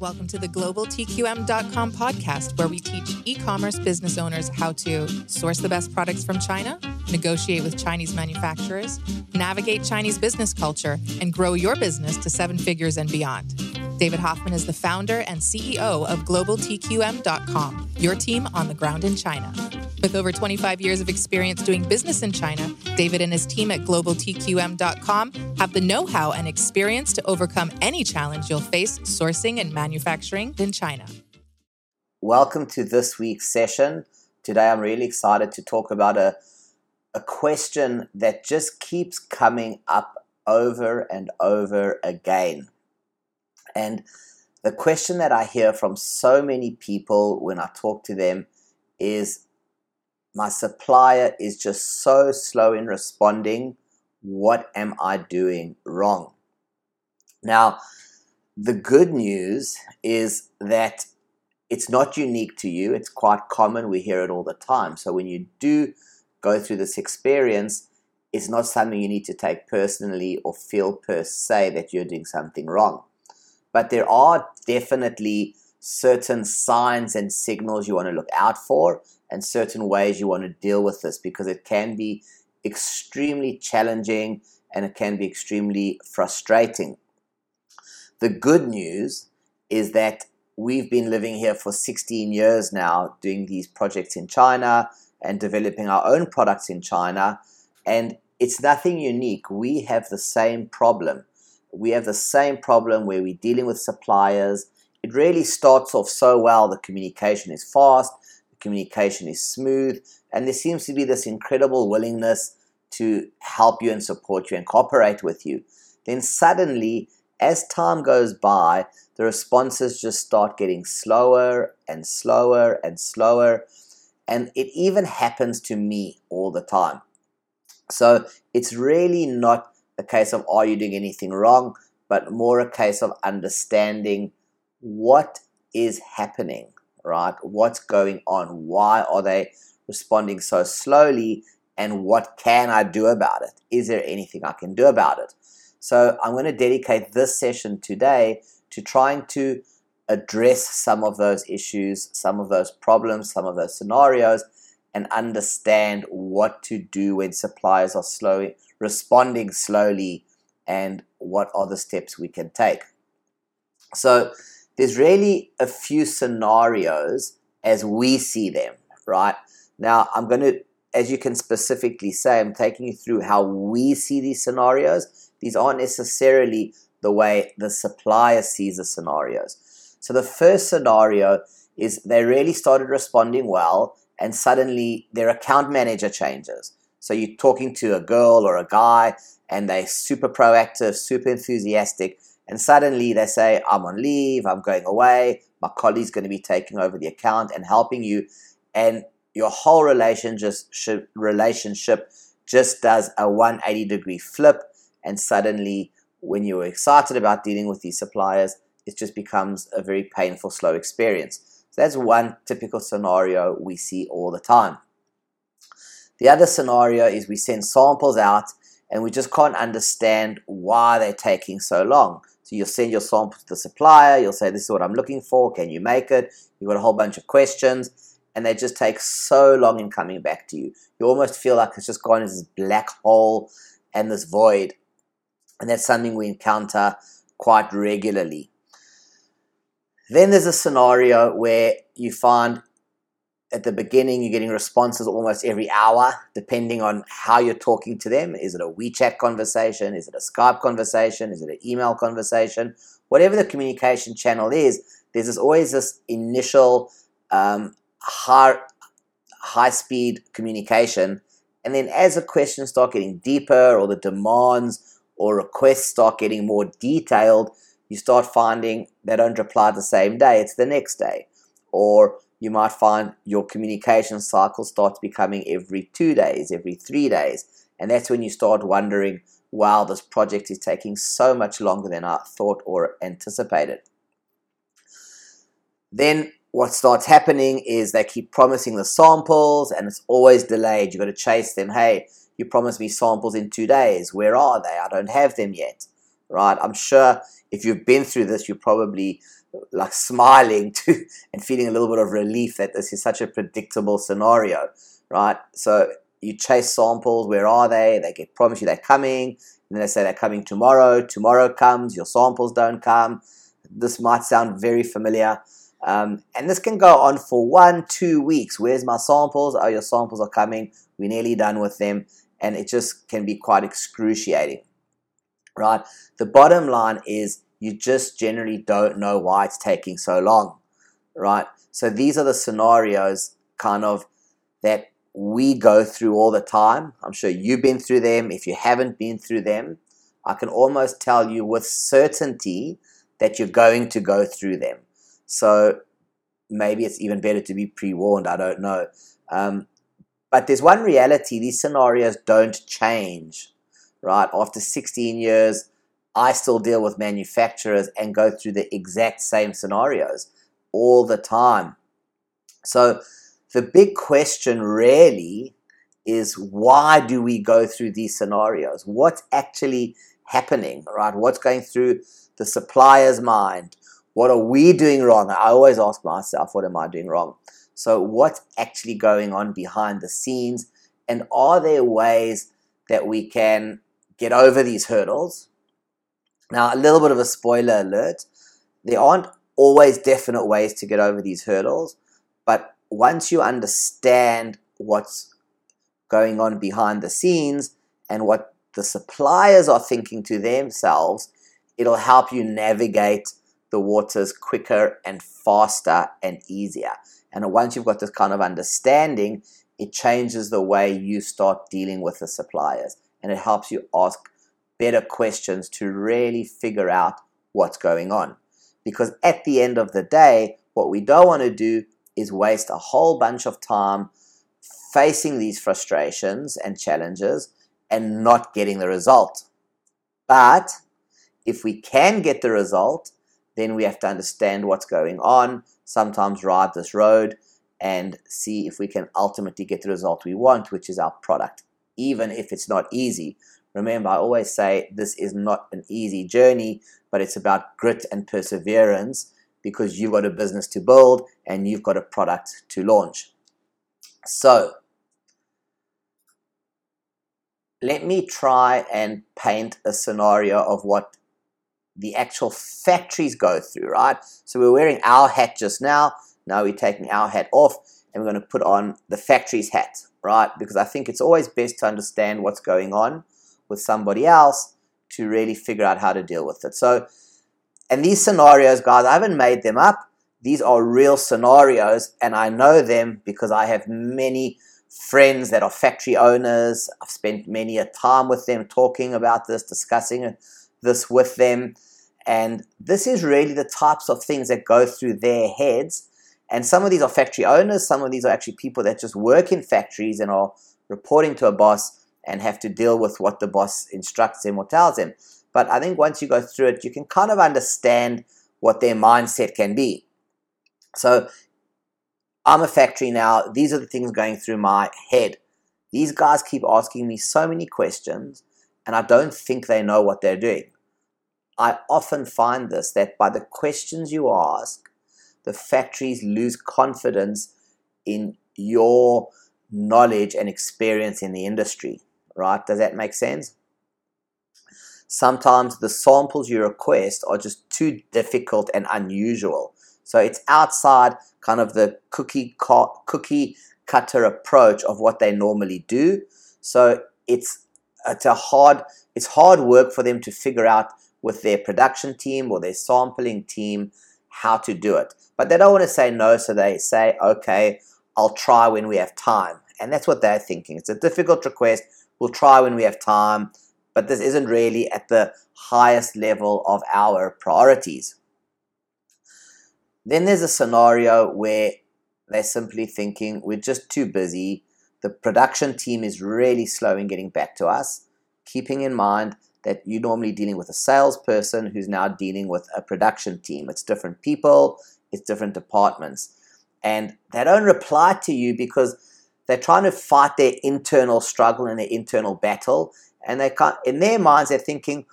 Welcome to the globaltqm.com podcast, where we teach e commerce business owners how to source the best products from China, negotiate with Chinese manufacturers, navigate Chinese business culture, and grow your business to seven figures and beyond. David Hoffman is the founder and CEO of globaltqm.com, your team on the ground in China. With over 25 years of experience doing business in China, David and his team at globaltqm.com have the know how and experience to overcome any challenge you'll face sourcing and manufacturing in China. Welcome to this week's session. Today, I'm really excited to talk about a, a question that just keeps coming up over and over again. And the question that I hear from so many people when I talk to them is my supplier is just so slow in responding. What am I doing wrong? Now, the good news is that it's not unique to you. It's quite common. We hear it all the time. So when you do go through this experience, it's not something you need to take personally or feel per se that you're doing something wrong. But there are definitely certain signs and signals you want to look out for and certain ways you want to deal with this because it can be extremely challenging and it can be extremely frustrating. The good news is that we've been living here for 16 years now doing these projects in China and developing our own products in China and it's nothing unique. We have the same problem. We have the same problem where we're dealing with suppliers. It really starts off so well. The communication is fast, the communication is smooth, and there seems to be this incredible willingness to help you and support you and cooperate with you. Then suddenly, as time goes by, the responses just start getting slower and slower and slower. And it even happens to me all the time. So it's really not a case of are you doing anything wrong, but more a case of understanding what is happening, right? What's going on? Why are they responding so slowly? And what can I do about it? Is there anything I can do about it? So I'm going to dedicate this session today to trying to address some of those issues, some of those problems, some of those scenarios, and understand what to do when suppliers are slow, responding slowly and what are the steps we can take. So there's really a few scenarios as we see them, right? Now I'm going to, as you can specifically say, I'm taking you through how we see these scenarios. These aren't necessarily the way the supplier sees the scenarios. So the first scenario is they really started responding well and suddenly their account manager changes. So you're talking to a girl or a guy and they're super proactive, super enthusiastic, and suddenly they say, I'm on leave, I'm going away, my colleague's going to be taking over the account and helping you. And your whole relationship relationship just does a 180 degree flip and suddenly when you're excited about dealing with these suppliers it just becomes a very painful slow experience so that's one typical scenario we see all the time. The other scenario is we send samples out and we just can't understand why they're taking so long. So you'll send your sample to the supplier, you'll say, This is what I'm looking for, can you make it? You've got a whole bunch of questions, and they just take so long in coming back to you. You almost feel like it's just gone into this black hole and this void. And that's something we encounter quite regularly. Then there's a scenario where you find at the beginning you're getting responses almost every hour, depending on how you're talking to them. Is it a WeChat conversation? Is it a Skype conversation? Is it an email conversation? Whatever the communication channel is, there's always this initial um, high, high speed communication. And then as the questions start getting deeper or the demands or requests start getting more detailed, you start finding they don't reply the same day, it's the next day. Or you might find your communication cycle starts becoming every two days, every three days. And that's when you start wondering, wow, this project is taking so much longer than I thought or anticipated. Then what starts happening is they keep promising the samples and it's always delayed. You've got to chase them. Hey, you promised me samples in two days. Where are they? I don't have them yet. Right? I'm sure if you've been through this, you probably like smiling to and feeling a little bit of relief that this is such a predictable scenario, right? So you chase samples, where are they? They get promise you they're coming, and they say they're coming tomorrow. Tomorrow comes, your samples don't come. This might sound very familiar. Um, and this can go on for one, two weeks. Where's my samples? Oh, your samples are coming. We're nearly done with them. And it just can be quite excruciating, right? The bottom line is you just generally don't know why it's taking so long, right? So these are the scenarios kind of that we go through all the time. I'm sure you've been through them. If you haven't been through them, I can almost tell you with certainty that you're going to go through them. So maybe it's even better to be pre warned. I don't know. Um, but there's one reality these scenarios don't change, right? After 16 years, I still deal with manufacturers and go through the exact same scenarios all the time. So the big question really is why do we go through these scenarios? What's actually happening, right? What's going through the supplier's mind? What are we doing wrong? I always ask myself, what am I doing wrong? So, what's actually going on behind the scenes? And are there ways that we can get over these hurdles? Now, a little bit of a spoiler alert there aren't always definite ways to get over these hurdles, but once you understand what's going on behind the scenes and what the suppliers are thinking to themselves, it'll help you navigate the waters quicker and faster and easier. And once you've got this kind of understanding, it changes the way you start dealing with the suppliers and it helps you ask better questions to really figure out what's going on. Because at the end of the day, what we don't want to do is waste a whole bunch of time facing these frustrations and challenges and not getting the result. But if we can get the result, then we have to understand what's going on, sometimes ride this road and see if we can ultimately get the result we want, which is our product, even if it's not easy. Remember, I always say this is not an easy journey, but it's about grit and perseverance because you've got a business to build and you've got a product to launch. So, let me try and paint a scenario of what the actual factories go through, right? So we're wearing our hat just now. Now we're taking our hat off and we're going to put on the factory's hat, right? Because I think it's always best to understand what's going on with somebody else to really figure out how to deal with it. So, and these scenarios, guys, I haven't made them up. These are real scenarios, and I know them because I have many friends that are factory owners. I've spent many a time with them talking about this, discussing this with them. And this is really the types of things that go through their heads. And some of these are factory owners, some of these are actually people that just work in factories and are reporting to a boss and have to deal with what the boss instructs them or tells them. But I think once you go through it, you can kind of understand what their mindset can be. So I'm a factory now. These are the things going through my head. These guys keep asking me so many questions, and I don't think they know what they're doing. I often find this that by the questions you ask, the factories lose confidence in your knowledge and experience in the industry, right? Does that make sense? Sometimes the samples you request are just too difficult and unusual. So it's outside kind of the cookie cookie cutter approach of what they normally do. So it's it's a hard it's hard work for them to figure out with their production team or their sampling team how to do it. But they don't want to say no, so they say, okay, I'll try when we have time. And that's what they're thinking. It's a difficult request. We'll try when we have time, but this isn't really at the highest level of our priorities. Then there's a scenario where they're simply thinking, we're just too busy. The production team is really slow in getting back to us, keeping in mind that you're normally dealing with a salesperson who's now dealing with a production team. It's different people, it's different departments. And they don't reply to you because they're trying to fight their internal struggle and their internal battle. And they can't, in their minds, they're thinking,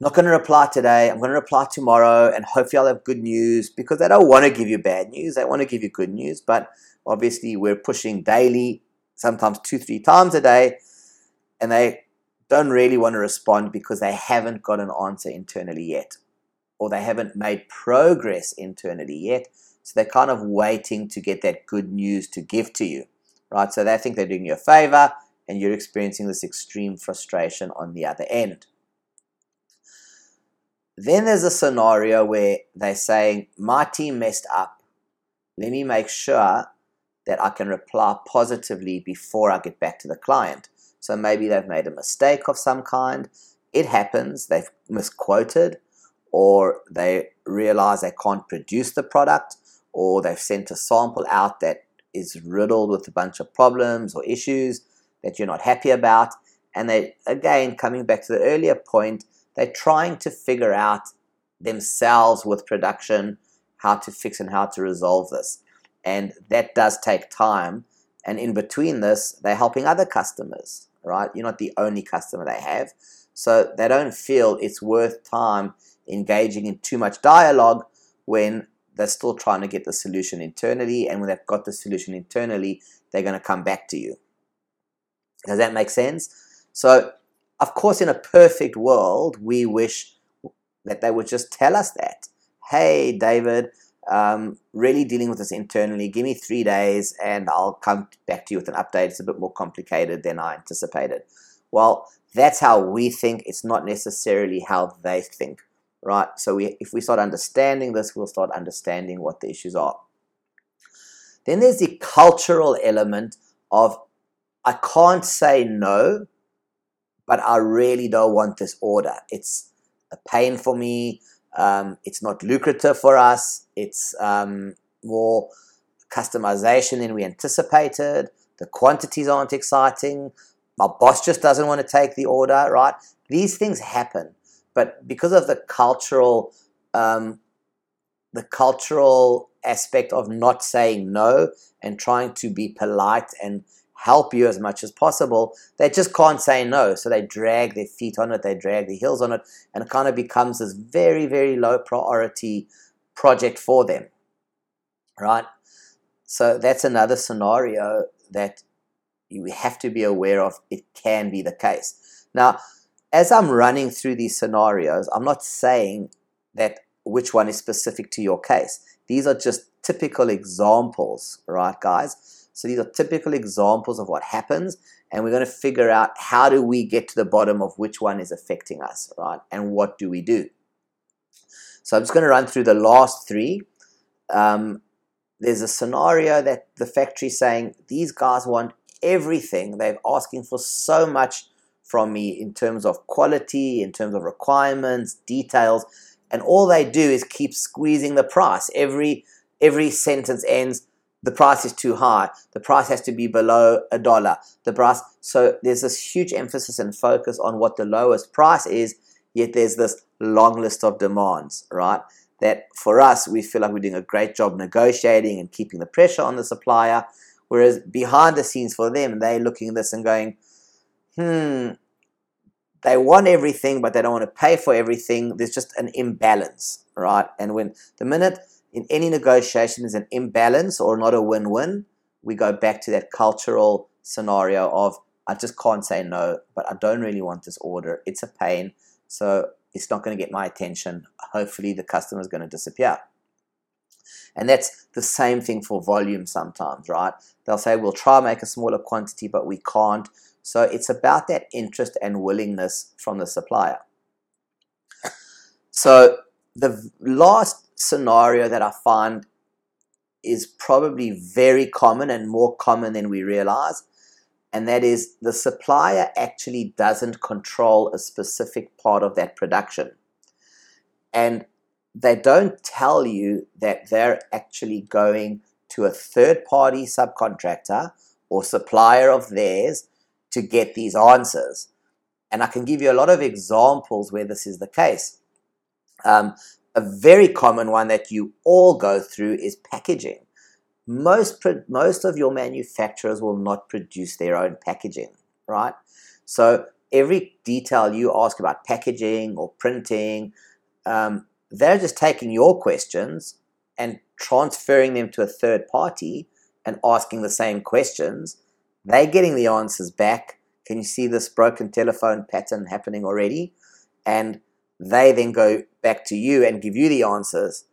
not going to reply today. I'm going to reply tomorrow, and hopefully I'll have good news because they don't want to give you bad news. They want to give you good news, but obviously we're pushing daily, sometimes two, three times a day, and they don't really want to respond because they haven't got an answer internally yet, or they haven't made progress internally yet. So they're kind of waiting to get that good news to give to you, right? So they think they're doing you a favor, and you're experiencing this extreme frustration on the other end. Then there's a scenario where they're saying, My team messed up. Let me make sure that I can reply positively before I get back to the client. So maybe they've made a mistake of some kind. It happens, they've misquoted, or they realize they can't produce the product, or they've sent a sample out that is riddled with a bunch of problems or issues that you're not happy about. And they, again, coming back to the earlier point, they're trying to figure out themselves with production how to fix and how to resolve this. And that does take time. And in between this, they're helping other customers, right? You're not the only customer they have. So they don't feel it's worth time engaging in too much dialogue when they're still trying to get the solution internally. And when they've got the solution internally, they're going to come back to you. Does that make sense? So of course, in a perfect world, we wish that they would just tell us that. Hey, David, um, really dealing with this internally. Give me three days and I'll come back to you with an update. It's a bit more complicated than I anticipated. Well, that's how we think. It's not necessarily how they think, right? So we, if we start understanding this, we'll start understanding what the issues are. Then there's the cultural element of I can't say no but I really don't want this order. It's a pain for me. Um, it's not lucrative for us. It's um, more customization than we anticipated. The quantities aren't exciting. My boss just doesn't want to take the order, right? These things happen, but because of the cultural, um, the cultural aspect of not saying no and trying to be polite and help you as much as possible, they just can't say no. So they drag their feet on it, they drag their heels on it, and it kind of becomes this very, very low priority project for them. Right? So that's another scenario that you have to be aware of. It can be the case. Now, as I'm running through these scenarios, I'm not saying that which one is specific to your case. These are just typical examples, right, guys? So these are typical examples of what happens, and we're going to figure out how do we get to the bottom of which one is affecting us, right? And what do we do? So I'm just going to run through the last three. Um, there's a scenario that the factory saying these guys want everything. They're asking for so much from me in terms of quality, in terms of requirements, details, and all they do is keep squeezing the price. Every every sentence ends the price is too high. The price has to be below a dollar. The price. So there's this huge emphasis and focus on what the lowest price is. Yet there's this long list of demands, right? That for us, we feel like we're doing a great job negotiating and keeping the pressure on the supplier. Whereas behind the scenes for them, they're looking at this and going, hmm, they want everything, but they don't want to pay for everything. There's just an imbalance, right? And when the minute in any negotiation there's an imbalance or not a win-win, we go back to that cultural scenario of I just can't say no, but I don't really want this order. It's a pain, so it's not going to get my attention. Hopefully, the customer is going to disappear. And that's the same thing for volume sometimes, right? They'll say, we'll try make a smaller quantity, but we can't. So it's about that interest and willingness from the supplier. So the last scenario that I find is probably very common and more common than we realize. And that is the supplier actually doesn't control a specific part of that production. And they don't tell you that they're actually going to a third party subcontractor or supplier of theirs to get these answers. And I can give you a lot of examples where this is the case. Um, a very common one that you all go through is packaging. Most, most of your manufacturers will not produce their own packaging, right? So every detail you ask about packaging or printing, um, they're just taking your questions and transferring them to a third party and asking the same questions. They're getting the answers back. Can you see this broken telephone pattern happening already? And they then go back to you and give you the answers.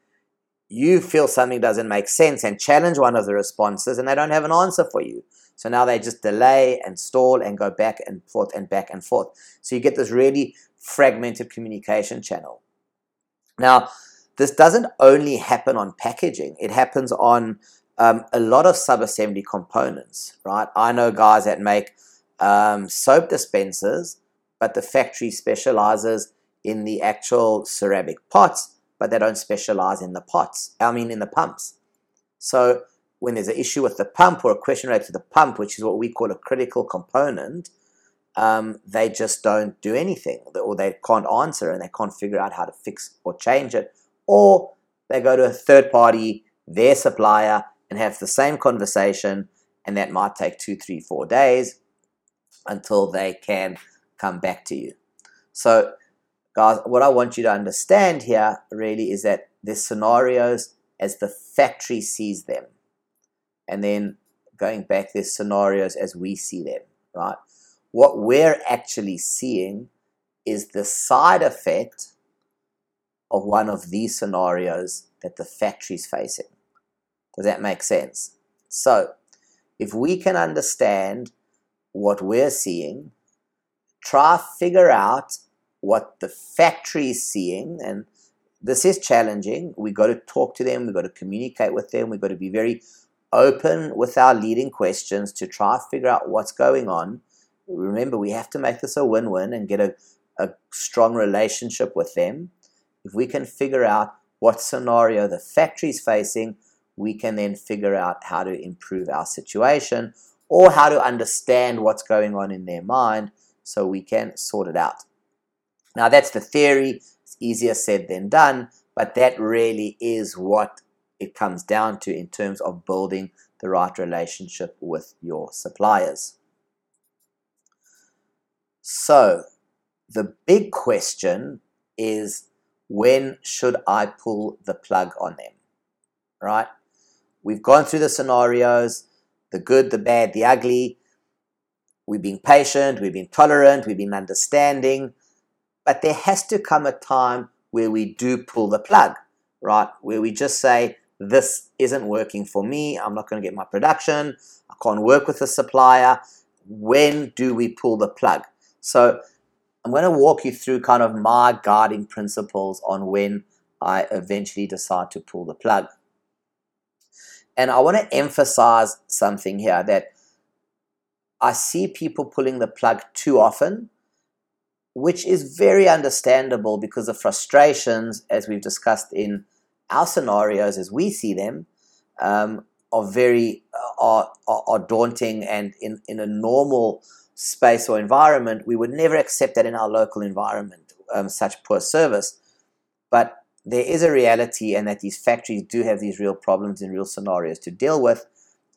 You feel something doesn't make sense and challenge one of the responses, and they don't have an answer for you. So now they just delay and stall and go back and forth and back and forth. So you get this really fragmented communication channel. Now, this doesn't only happen on packaging, it happens on um, a lot of sub-assembly components, right? I know guys that make um, soap dispensers, but the factory specializes in the actual ceramic pots, but they don't specialize in the pots. I mean, in the pumps. So when there's an issue with the pump or a question related to the pump, which is what we call a critical component, um, they just don't do anything or they can't answer and they can't figure out how to fix or change it. Or they go to a third party, their supplier, and have the same conversation, and that might take two, three, four days until they can come back to you. So, guys, what I want you to understand here really is that there's scenarios as the factory sees them. And then going back, there's scenarios as we see them, right? What we're actually seeing is the side effect of one of these scenarios that the factory is facing. Does that make sense? So, if we can understand what we're seeing, try to figure out what the factory is seeing, and this is challenging. We've got to talk to them, we've got to communicate with them, we've got to be very open with our leading questions to try to figure out what's going on. Remember, we have to make this a win-win and get a, a strong relationship with them. If we can figure out what scenario the factory is facing, we can then figure out how to improve our situation or how to understand what's going on in their mind so we can sort it out. Now, that's the theory. It's easier said than done, but that really is what it comes down to in terms of building the right relationship with your suppliers. So, the big question is when should I pull the plug on them? Right? We've gone through the scenarios the good, the bad, the ugly. We've been patient, we've been tolerant, we've been understanding, but there has to come a time where we do pull the plug, right? Where we just say, This isn't working for me, I'm not going to get my production, I can't work with the supplier. When do we pull the plug? So, I'm going to walk you through kind of my guiding principles on when I eventually decide to pull the plug. And I want to emphasize something here that I see people pulling the plug too often, which is very understandable because the frustrations, as we've discussed in our scenarios as we see them, um, are very are, are, are daunting and in, in a normal space or environment, we would never accept that in our local environment, um, such poor service. But there is a reality, and that these factories do have these real problems and real scenarios to deal with.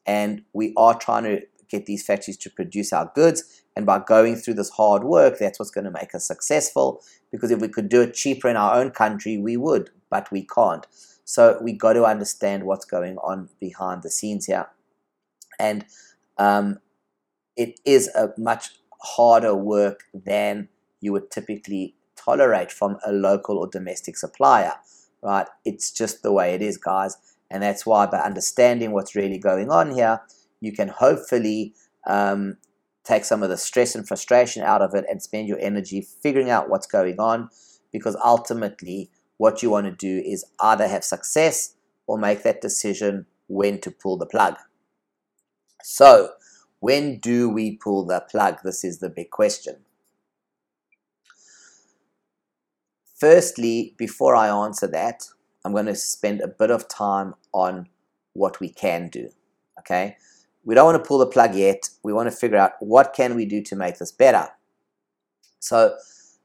And we are trying to get these factories to produce our goods. And by going through this hard work, that's what's going to make us successful. Because if we could do it cheaper in our own country, we would, but we can't. So we got to understand what's going on behind the scenes here. And um, it is a much harder work than you would typically tolerate from a local or domestic supplier, right? It's just the way it is, guys. And that's why by understanding what's really going on here, you can hopefully um, take some of the stress and frustration out of it and spend your energy figuring out what's going on because ultimately what you want to do is either have success or make that decision when to pull the plug. So, when do we pull the plug? This is the big question. Firstly, before I answer that, I'm going to spend a bit of time on what we can do. Okay? We don't want to pull the plug yet. We want to figure out what can we do to make this better. So,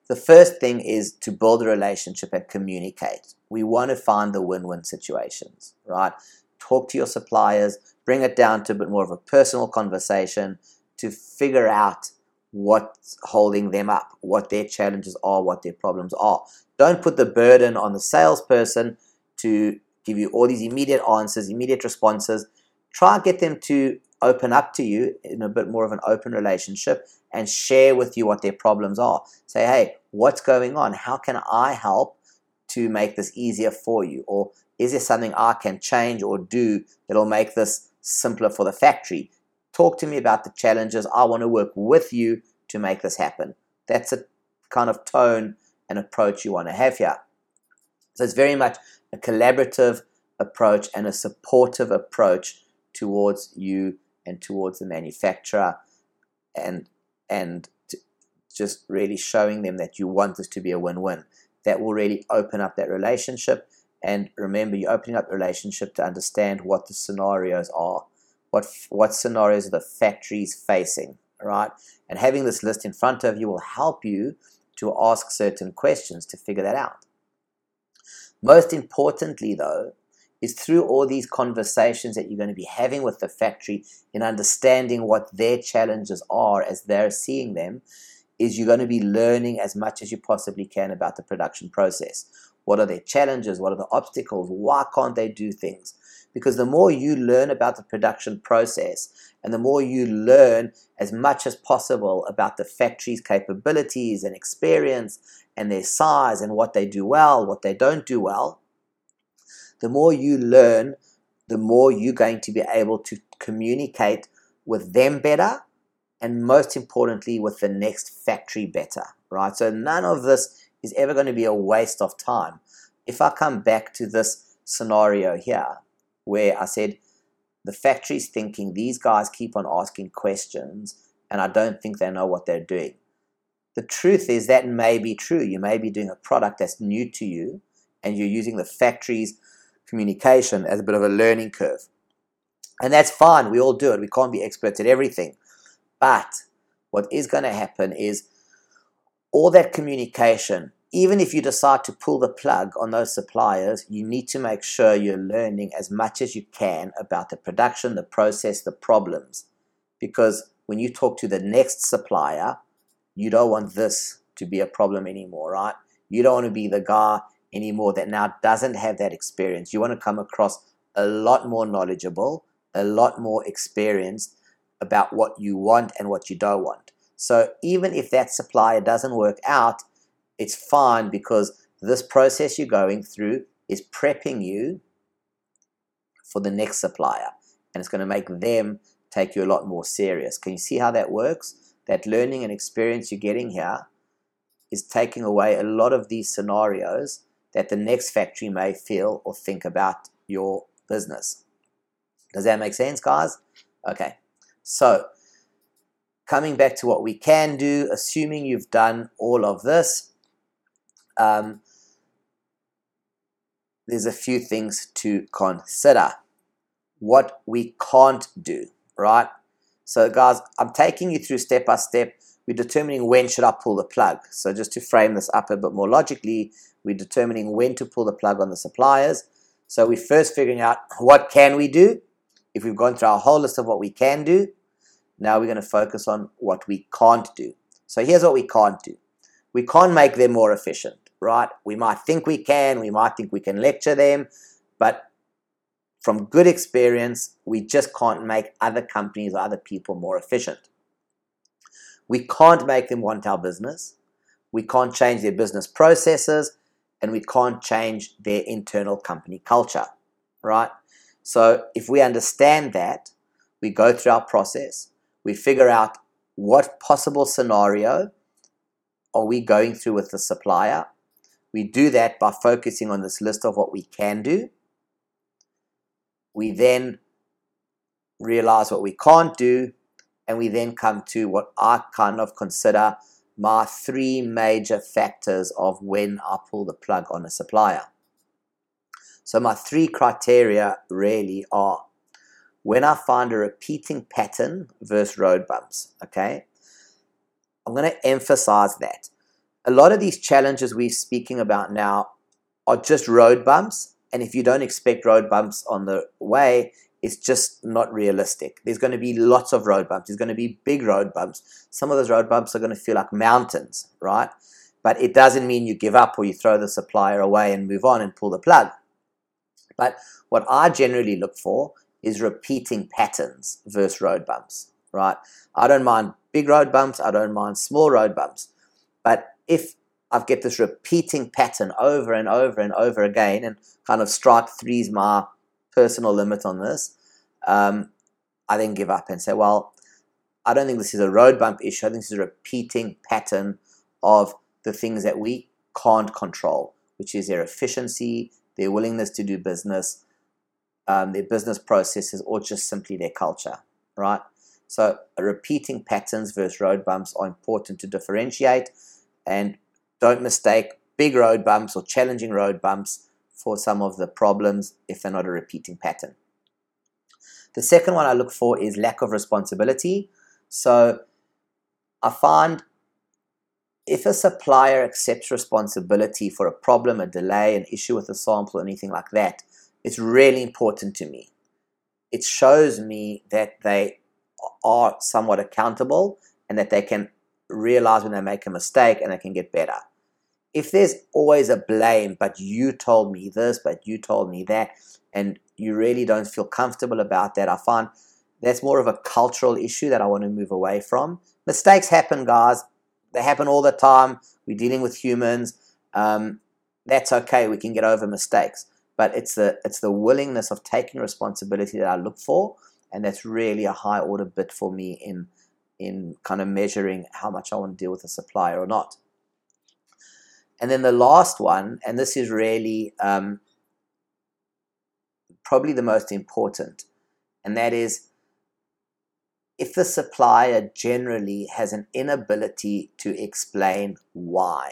the first thing is to build a relationship and communicate. We want to find the win-win situations, right? Talk to your suppliers, bring it down to a bit more of a personal conversation to figure out what's holding them up, what their challenges are, what their problems are. Don't put the burden on the salesperson to give you all these immediate answers, immediate responses. Try and get them to open up to you in a bit more of an open relationship and share with you what their problems are. Say, hey, what's going on? How can I help to make this easier for you? Or is there something I can change or do that'll make this simpler for the factory? Talk to me about the challenges. I want to work with you to make this happen. That's a kind of tone and approach you want to have here. So it's very much a collaborative approach and a supportive approach towards you and towards the manufacturer and and just really showing them that you want this to be a win-win that will really open up that relationship and remember you're opening up the relationship to understand what the scenarios are what what scenarios the factories facing right? And having this list in front of you will help you to ask certain questions to figure that out. Most importantly though is through all these conversations that you're going to be having with the factory in understanding what their challenges are as they're seeing them is you're going to be learning as much as you possibly can about the production process. What are their challenges? What are the obstacles? Why can't they do things? Because the more you learn about the production process and the more you learn as much as possible about the factory's capabilities and experience and their size and what they do well what they don't do well the more you learn, the more you're going to be able to communicate with them better and most importantly with the next factory better, right? So none of this is ever going to be a waste of time. If I come back to this scenario here where I said the factory's thinking these guys keep on asking questions and I don't think they know what they're doing. The truth is that may be true. You may be doing a product that's new to you and you're using the factory's communication as a bit of a learning curve. And that's fine. We all do it. We can't be experts at everything. But what is going to happen is all that communication, even if you decide to pull the plug on those suppliers, you need to make sure you're learning as much as you can about the production, the process, the problems. Because when you talk to the next supplier, you don't want this to be a problem anymore, right? You don't want to be the guy anymore that now doesn't have that experience. You want to come across a lot more knowledgeable, a lot more experienced about what you want and what you don't want. So even if that supplier doesn't work out, it's fine because this process you're going through is prepping you for the next supplier and it's going to make them take you a lot more serious. Can you see how that works? That learning and experience you're getting here is taking away a lot of these scenarios that the next factory may feel or think about your business. Does that make sense, guys? Okay, so coming back to what we can do, assuming you've done all of this, um, there's a few things to consider. What we can't do, right? So, guys, I'm taking you through step by step. We're determining when should I pull the plug. So, just to frame this up a bit more logically, we're determining when to pull the plug on the suppliers. So we're first figuring out what can we do. If we've gone through our whole list of what we can do, now we're going to focus on what we can't do. So here's what we can't do. We can't make them more efficient, right? We might think we can, we might think we can lecture them, but from good experience, we just can't make other companies or other people more efficient. We can't make them want our business. We can't change their business processes and we can't change their internal company culture, right? So if we understand that, we go through our process, we figure out what possible scenario are we going through with the supplier. We do that by focusing on this list of what we can do. We then realize what we can't do, and we then come to what I kind of consider my three major factors of when I pull the plug on a supplier. So, my three criteria really are when I find a repeating pattern versus road bumps. Okay, I'm going to emphasize that. A lot of these challenges we're speaking about now are just road bumps, and if you don't expect road bumps on the way, it's just not realistic. There's going to be lots of road bumps. There's going to be big road bumps. Some of those road bumps are going to feel like mountains, right? But it doesn't mean you give up or you throw the supplier away and move on and pull the plug. But what I generally look for is repeating patterns versus road bumps, right? I don't mind big road bumps, I don't mind small road bumps. But if I get this repeating pattern over and over and over again, and kind of strike three's my personal limit on this, um, I then give up and say, well, I don't think this is a road bump issue. I think this is a repeating pattern of the things that we can't control, which is their efficiency, their willingness to do business, um, their business processes, or just simply their culture, right? So, repeating patterns versus road bumps are important to differentiate, and don't mistake big road bumps or challenging road bumps for some of the problems if they're not a repeating pattern. The second one I look for is lack of responsibility. So I find if a supplier accepts responsibility for a problem, a delay, an issue with a sample, or anything like that, it's really important to me. It shows me that they are somewhat accountable and that they can realize when they make a mistake and they can get better if there's always a blame, but you told me this, but you told me that, and you really don't feel comfortable about that, I find that's more of a cultural issue that I want to move away from. Mistakes happen, guys. They happen all the time. We're dealing with humans. Um, that's okay. We can get over mistakes, but it's the it's the willingness of taking responsibility that I look for, and that's really a high order bit for me in in kind of measuring how much I want to deal with a supplier or not. And then the last one, and this is really um, probably the most important, and that is if the supplier generally has an inability to explain why.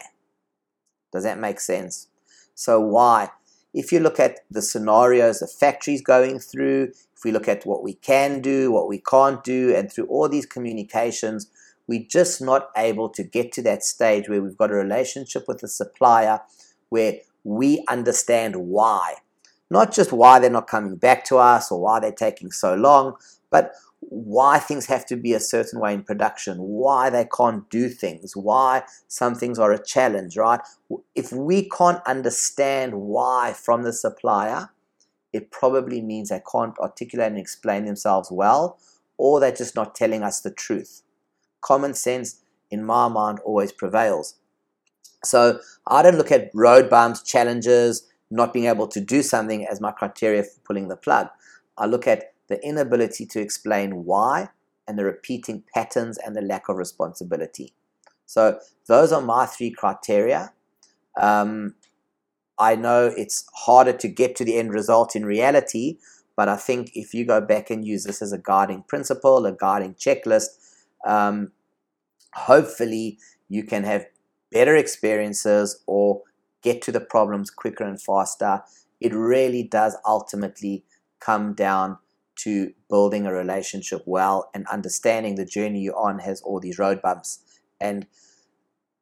Does that make sense? So, why? If you look at the scenarios the factory's going through, if we look at what we can do, what we can't do, and through all these communications, we're just not able to get to that stage where we've got a relationship with the supplier where we understand why. Not just why they're not coming back to us or why they're taking so long, but why things have to be a certain way in production, why they can't do things, why some things are a challenge, right? If we can't understand why from the supplier, it probably means they can't articulate and explain themselves well, or they're just not telling us the truth common sense, in my mind, always prevails. So I don't look at road bumps, challenges, not being able to do something as my criteria for pulling the plug. I look at the inability to explain why and the repeating patterns and the lack of responsibility. So those are my three criteria. Um, I know it's harder to get to the end result in reality, but I think if you go back and use this as a guiding principle, a guiding checklist, um, hopefully you can have better experiences or get to the problems quicker and faster. It really does ultimately come down to building a relationship well and understanding the journey you're on has all these road bumps. And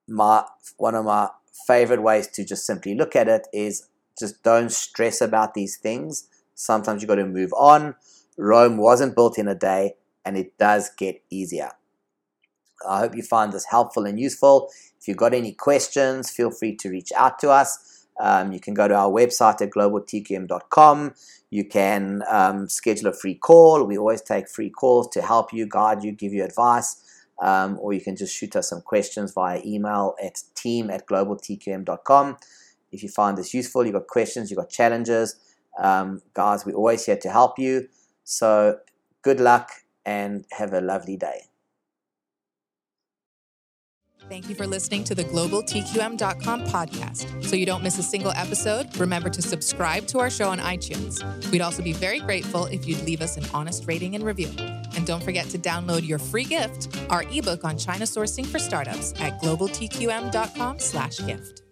my one of my favorite ways to just simply look at it is just don't stress about these things. Sometimes you got to move on. Rome wasn't built in a day and it does get easier. I hope you find this helpful and useful. If you've got any questions, feel free to reach out to us. Um, you can go to our website at globaltqm.com. You can um, schedule a free call. We always take free calls to help you, guide you, give you advice. Um, or you can just shoot us some questions via email at team at globaltqm.com. If you find this useful, you've got questions, you've got challenges, um, guys, we're always here to help you. So good luck and have a lovely day. Thank you for listening to the globaltqm.com podcast. So you don't miss a single episode, remember to subscribe to our show on iTunes. We'd also be very grateful if you'd leave us an honest rating and review. And don't forget to download your free gift, our ebook on China sourcing for startups at globaltqm.com/gift.